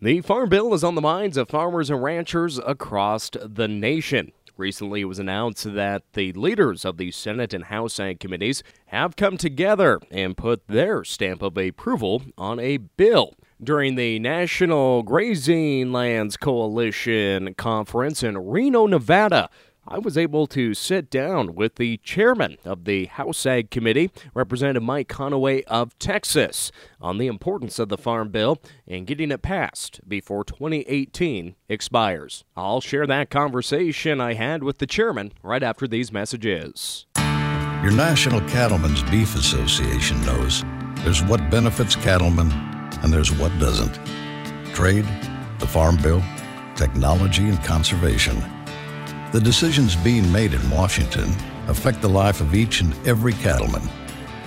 The Farm Bill is on the minds of farmers and ranchers across the nation. Recently, it was announced that the leaders of the Senate and House Ag committees have come together and put their stamp of approval on a bill. During the National Grazing Lands Coalition conference in Reno, Nevada, I was able to sit down with the chairman of the House Ag Committee, Representative Mike Conaway of Texas, on the importance of the Farm Bill and getting it passed before 2018 expires. I'll share that conversation I had with the chairman right after these messages. Your National Cattlemen's Beef Association knows there's what benefits cattlemen and there's what doesn't. Trade, the Farm Bill, technology, and conservation. The decisions being made in Washington affect the life of each and every cattleman.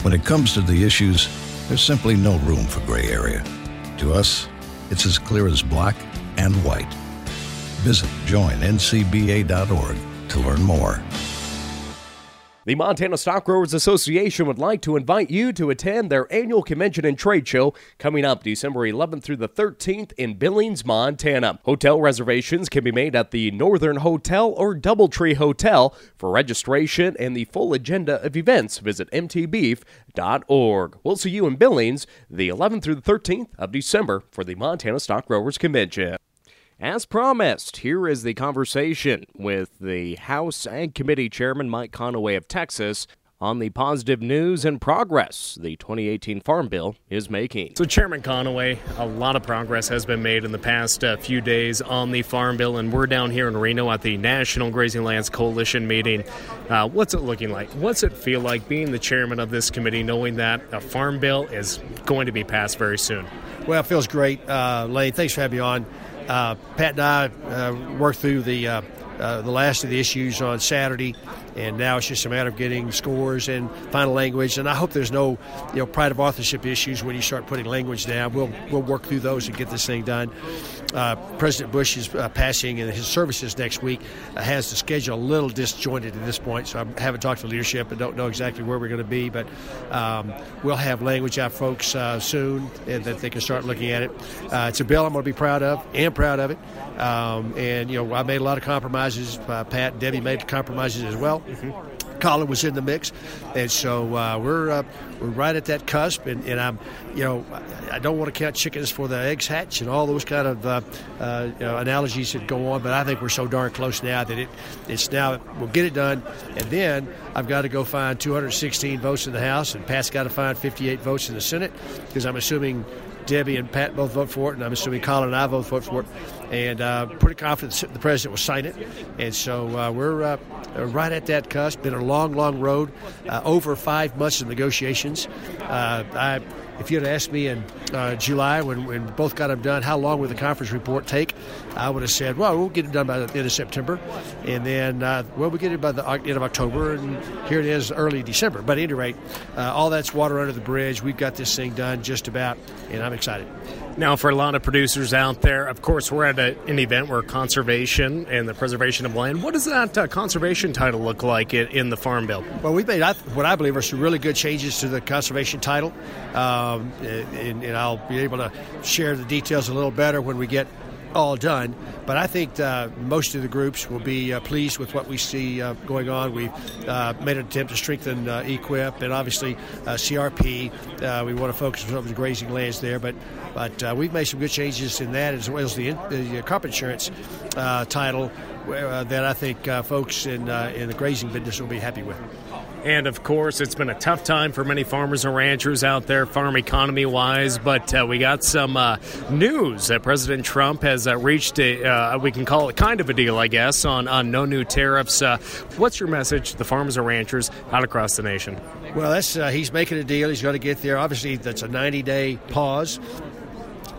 When it comes to the issues, there's simply no room for gray area. To us, it's as clear as black and white. Visit joinncba.org to learn more. The Montana Stock Growers Association would like to invite you to attend their annual convention and trade show coming up December 11th through the 13th in Billings, Montana. Hotel reservations can be made at the Northern Hotel or Doubletree Hotel. For registration and the full agenda of events, visit mtbeef.org. We'll see you in Billings the 11th through the 13th of December for the Montana Stock Growers Convention. As promised, here is the conversation with the House Ag Committee Chairman Mike Conaway of Texas on the positive news and progress the 2018 Farm Bill is making. So, Chairman Conaway, a lot of progress has been made in the past uh, few days on the Farm Bill, and we're down here in Reno at the National Grazing Lands Coalition meeting. Uh, what's it looking like? What's it feel like being the chairman of this committee, knowing that a Farm Bill is going to be passed very soon? Well, it feels great. Uh, Lane, thanks for having me on. Uh, Pat and I uh, worked through the uh, the last of the issues on Saturday, and now it's just a matter of getting scores and final language. And I hope there's no, you know, pride of authorship issues when you start putting language down. We'll we'll work through those and get this thing done. Uh, President Bush is uh, passing, and his services next week has the schedule a little disjointed at this point. So I haven't talked to leadership and don't know exactly where we're going to be, but um, we'll have language out, folks, uh, soon, and that they can start looking at it. Uh, it's a bill I'm going to be proud of, and proud of it. Um, and you know, I made a lot of compromises. Uh, Pat and Debbie made compromises as well. Mm-hmm. Collin was in the mix, and so uh, we're uh, we're right at that cusp. And, and, I'm, you know, I don't want to count chickens for the eggs hatch and all those kind of uh, uh, you know, analogies that go on. But I think we're so darn close now that it it's now we'll get it done, and then I've got to go find 216 votes in the House, and Pat's got to find 58 votes in the Senate because I'm assuming Debbie and Pat both vote for it, and I'm assuming Collin and I both vote for it. And uh, pretty confident the president will sign it. And so uh, we're uh, right at that cusp. Been a long, long road, uh, over five months of negotiations. Uh, I if you had asked me in uh, July when, when both got them done, how long would the conference report take? I would have said, well, we'll get it done by the end of September. And then, uh, well, we'll get it by the end of October, and here it is early December. But at any rate, uh, all that's water under the bridge. We've got this thing done just about, and I'm excited. Now, for a lot of producers out there, of course, we're at a, an event where conservation and the preservation of land. What does that uh, conservation title look like in, in, the Farm Bill? Well, we've made what I believe are some really good changes to the conservation title, um, and, and I'll be able to share the details a little better when we get all done. But I think uh, most of the groups will be uh, pleased with what we see uh, going on. We've uh, made an attempt to strengthen uh, EQIP and obviously uh, CRP. we want to focus on the grazing lands there, but but we've made some good changes in that as well as the, the crop insurance title that I think folks in in the grazing business will be happy with. And of course, it's been a tough time for many farmers and ranchers out there, farm economy wise. But uh, we got some uh, news that President Trump has uh, reached a, uh, we can call it kind of a deal, I guess, on, on no new tariffs. Uh, what's your message to the farmers and ranchers out across the nation? Well, that's uh, he's making a deal. He's going to get there. Obviously, that's a 90 day pause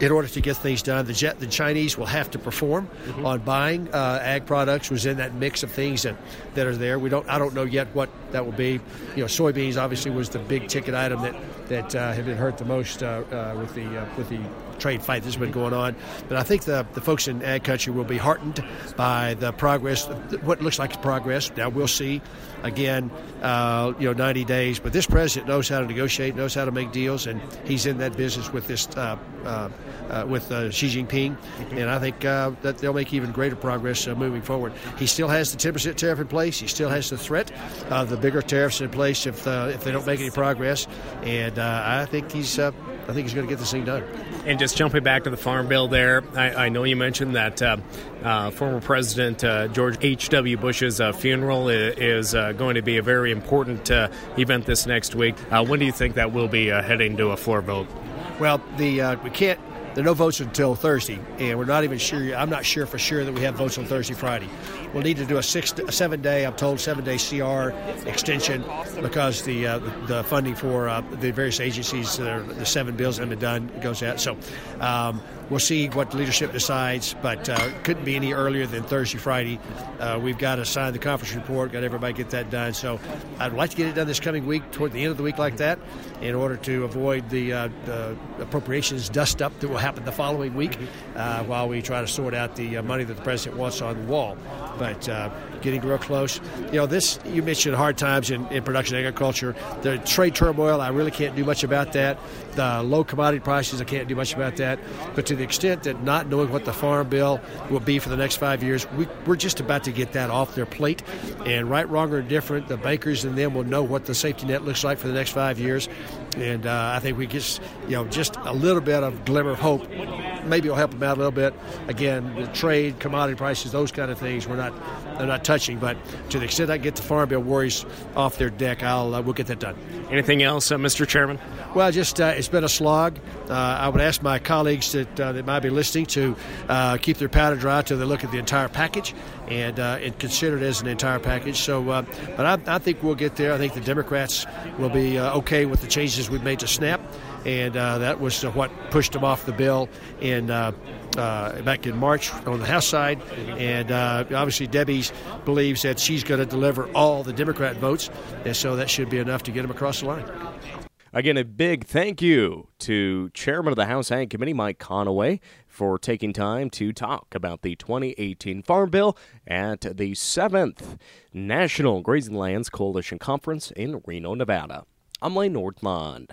in order to get things done. The, jet, the Chinese will have to perform mm-hmm. on buying uh, ag products. Was in that mix of things that, that are there. We don't. I don't know yet what that will be. You know, soybeans obviously was the big ticket item that that uh, had been hurt the most uh, uh, with the uh, with the trade fight that's been going on. But I think the, the folks in ag country will be heartened by the progress, what looks like progress. Now we'll see again, uh, you know, 90 days. But this president knows how to negotiate, knows how to make deals, and he's in that business with this uh, with Xi Jinping. And I think that they'll make even greater progress moving forward. He still has the 10% tariff in place. He still has the threat of the bigger tariffs in place if if they don't make any progress. And I think he's I think he's going to get this thing done. And just jumping back to the farm bill there, I, I know you mentioned that uh, uh, former President uh, George H.W. Bush's uh, funeral is, uh, going to be a very important uh, event this next week. when do you think that will be heading to a floor vote? Well, the we can't there are no votes until Thursday, and we're not even sure. I'm not sure for sure that we have votes on Thursday, Friday. We'll need to do a six, a seven day. I'm told seven day CR extension because the uh, the funding for uh, the various agencies, the seven bills that have been done, goes out. So um, we'll see what leadership decides, but uh, couldn't be any earlier than Thursday, Friday. Uh, we've got to sign the conference report, got everybody get that done. So I'd like to get it done this coming week, toward the end of the week, like that, in order to avoid the, uh, the appropriations dust up that will happen the following week uh, while we try to sort out the uh, money that the president wants on the wall. But uh, getting real close. You know, this you mentioned hard times in, in production agriculture. The trade turmoil, I really can't do much about that. The low commodity prices, I can't do much about that. But to the extent that not knowing what the farm bill will be for the next five years, we, we're just about to get that off their plate. And right, wrong, or indifferent, the bankers and them will know what the safety net looks like for the next five years. And uh, I think we just, you know, just a little bit of glimmer of hope. Maybe it'll help them out a little bit. Again, the trade, commodity prices, those kind of things, we're not they're not touching. But to the extent I get the farm bill worries off their deck, I'll uh, we'll get that done. Anything else, uh, Mr. Chairman? Well, just uh, it's been a slog. Uh, I would ask my colleagues that uh, that might be listening to uh, keep their powder dry until they look at the entire package and and consider it as an entire package. So, but I, I, think we'll get there. I think the Democrats will be okay with the changes we've made to SNAP, and that was what pushed him off the bill in uh, back in March on the House side, and uh, obviously Debbie believes that she's going to deliver all the Democrat votes, and so that should be enough to get him across the line. Again, a big thank you to Chairman of the House Ag Committee, Mike Conaway, for taking time to talk about the 2018 Farm Bill at the 7th National Grazing Lands Coalition Conference in Reno, Nevada. I'm Lane Nordlund.